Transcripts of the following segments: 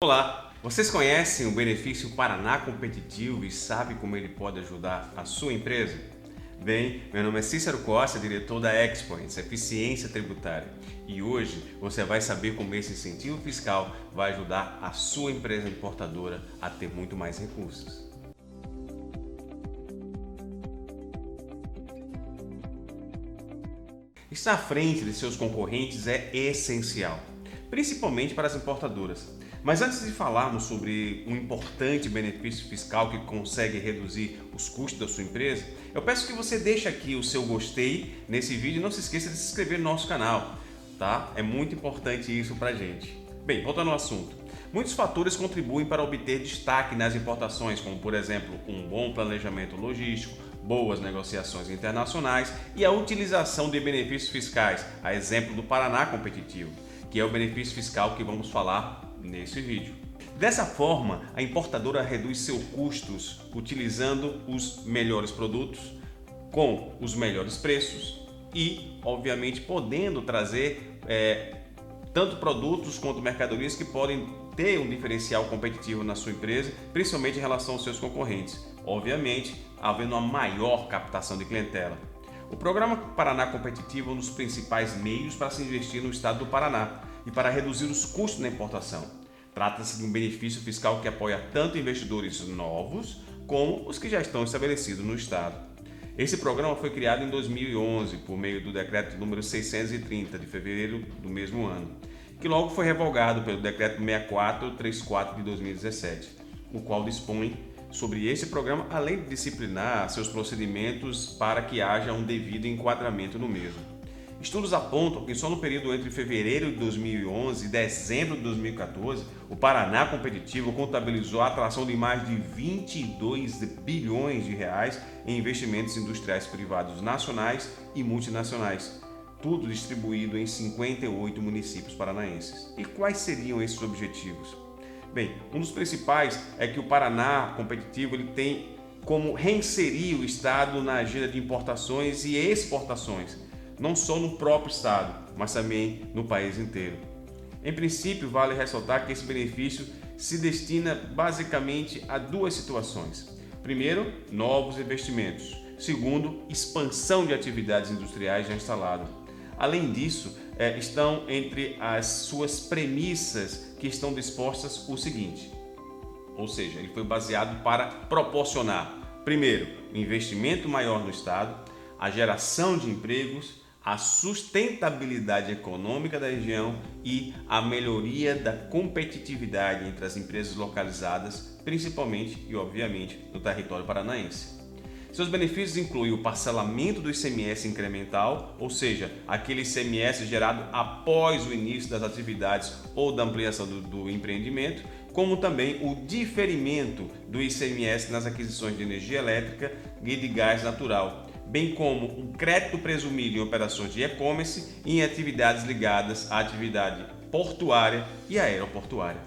Olá, vocês conhecem o benefício Paraná Competitivo e sabem como ele pode ajudar a sua empresa? Bem, meu nome é Cícero Costa, diretor da Expoints, Eficiência Tributária, e hoje você vai saber como esse incentivo fiscal vai ajudar a sua empresa importadora a ter muito mais recursos. Estar à frente de seus concorrentes é essencial, principalmente para as importadoras. Mas antes de falarmos sobre um importante benefício fiscal que consegue reduzir os custos da sua empresa, eu peço que você deixe aqui o seu gostei nesse vídeo e não se esqueça de se inscrever no nosso canal, tá? É muito importante isso pra gente. Bem, voltando ao assunto. Muitos fatores contribuem para obter destaque nas importações, como por exemplo, um bom planejamento logístico, boas negociações internacionais e a utilização de benefícios fiscais, a exemplo do Paraná competitivo, que é o benefício fiscal que vamos falar nesse vídeo. Dessa forma, a importadora reduz seus custos utilizando os melhores produtos com os melhores preços e, obviamente, podendo trazer é, tanto produtos quanto mercadorias que podem ter um diferencial competitivo na sua empresa, principalmente em relação aos seus concorrentes. Obviamente, havendo uma maior captação de clientela. O programa Paraná Competitivo é um dos principais meios para se investir no estado do Paraná e para reduzir os custos na importação. Trata-se de um benefício fiscal que apoia tanto investidores novos como os que já estão estabelecidos no estado. Esse programa foi criado em 2011 por meio do decreto número 630 de fevereiro do mesmo ano, que logo foi revogado pelo decreto 6434 de 2017, o qual dispõe sobre esse programa, além de disciplinar seus procedimentos para que haja um devido enquadramento no mesmo. Estudos apontam que só no período entre fevereiro de 2011 e dezembro de 2014, o Paraná Competitivo contabilizou a atração de mais de 22 bilhões de reais em investimentos industriais privados nacionais e multinacionais, tudo distribuído em 58 municípios paranaenses. E quais seriam esses objetivos? Bem, um dos principais é que o Paraná Competitivo ele tem como reinserir o estado na agenda de importações e exportações não só no próprio estado, mas também no país inteiro. Em princípio, vale ressaltar que esse benefício se destina basicamente a duas situações. Primeiro, novos investimentos. Segundo, expansão de atividades industriais já instaladas. Além disso, é, estão entre as suas premissas que estão dispostas o seguinte: ou seja, ele foi baseado para proporcionar, primeiro, um investimento maior no Estado, a geração de empregos, a sustentabilidade econômica da região e a melhoria da competitividade entre as empresas localizadas, principalmente e obviamente no território paranaense. Seus benefícios incluem o parcelamento do ICMS incremental, ou seja, aquele ICMS gerado após o início das atividades ou da ampliação do, do empreendimento, como também o diferimento do ICMS nas aquisições de energia elétrica e de gás natural, bem como um crédito presumido em operações de e-commerce e em atividades ligadas à atividade portuária e aeroportuária.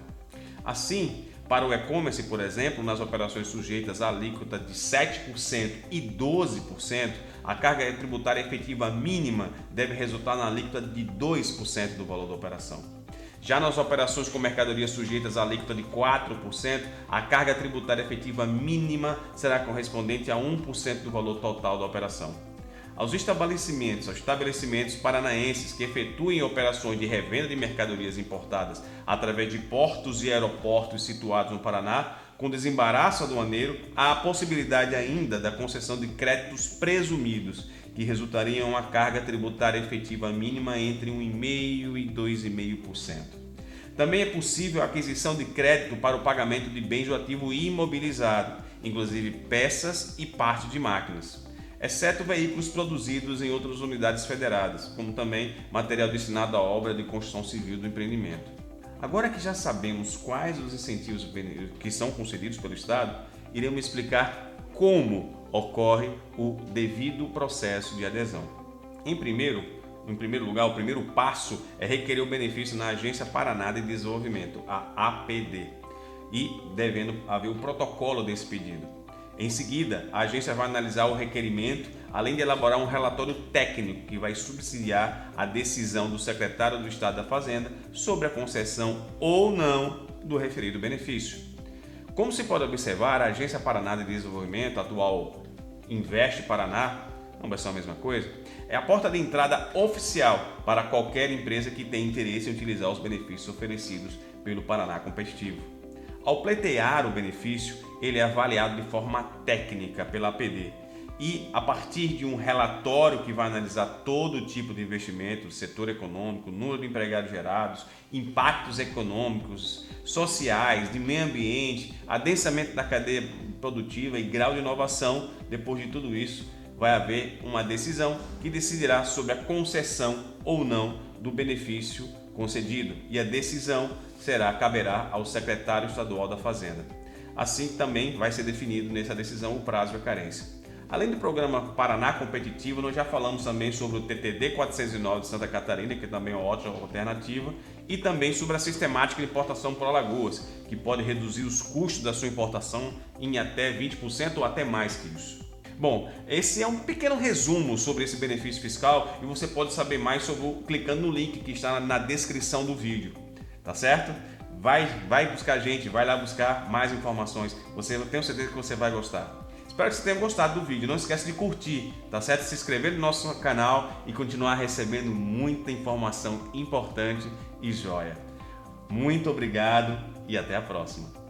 Assim, para o e-commerce, por exemplo, nas operações sujeitas à alíquota de 7% e 12%, a carga tributária efetiva mínima deve resultar na alíquota de 2% do valor da operação. Já nas operações com mercadorias sujeitas à alíquota de 4%, a carga tributária efetiva mínima será correspondente a 1% do valor total da operação. Aos estabelecimentos, aos estabelecimentos paranaenses que efetuem operações de revenda de mercadorias importadas através de portos e aeroportos situados no Paraná, com desembaraço aduaneiro, há a possibilidade ainda da concessão de créditos presumidos, que resultariam em uma carga tributária efetiva mínima entre 1,5% e 2,5%. Também é possível a aquisição de crédito para o pagamento de bens do ativo imobilizado, inclusive peças e parte de máquinas, exceto veículos produzidos em outras unidades federadas, como também material destinado à obra de construção civil do empreendimento. Agora que já sabemos quais os incentivos que são concedidos pelo Estado, iremos explicar como ocorre o devido processo de adesão. Em primeiro, em primeiro lugar, o primeiro passo é requerer o benefício na Agência Paraná de Desenvolvimento, a APD, e devendo haver o protocolo desse pedido. Em seguida, a agência vai analisar o requerimento, além de elaborar um relatório técnico que vai subsidiar a decisão do secretário do Estado da Fazenda sobre a concessão ou não do referido benefício. Como se pode observar, a Agência Paraná de Desenvolvimento, atual Investe Paraná, não vai ser a mesma coisa, é a porta de entrada oficial para qualquer empresa que tenha interesse em utilizar os benefícios oferecidos pelo Paraná Competitivo. Ao pleitear o benefício, ele é avaliado de forma técnica pela APD e, a partir de um relatório que vai analisar todo tipo de investimento setor econômico, número de empregados gerados, impactos econômicos, sociais, de meio ambiente, adensamento da cadeia produtiva e grau de inovação, depois de tudo isso, vai haver uma decisão que decidirá sobre a concessão ou não do benefício concedido e a decisão será caberá ao secretário estadual da Fazenda. Assim também vai ser definido nessa decisão o prazo e a carência. Além do programa Paraná Competitivo, nós já falamos também sobre o TTD 409 de Santa Catarina, que também é uma ótima alternativa, e também sobre a sistemática de importação por Alagoas, que pode reduzir os custos da sua importação em até 20% ou até mais que isso. Bom, esse é um pequeno resumo sobre esse benefício fiscal e você pode saber mais sobre clicando no link que está na descrição do vídeo tá certo? Vai, vai buscar gente, vai lá buscar mais informações. Você eu tenho certeza que você vai gostar. Espero que você tenha gostado do vídeo. Não esquece de curtir, tá certo? Se inscrever no nosso canal e continuar recebendo muita informação importante e joia. Muito obrigado e até a próxima.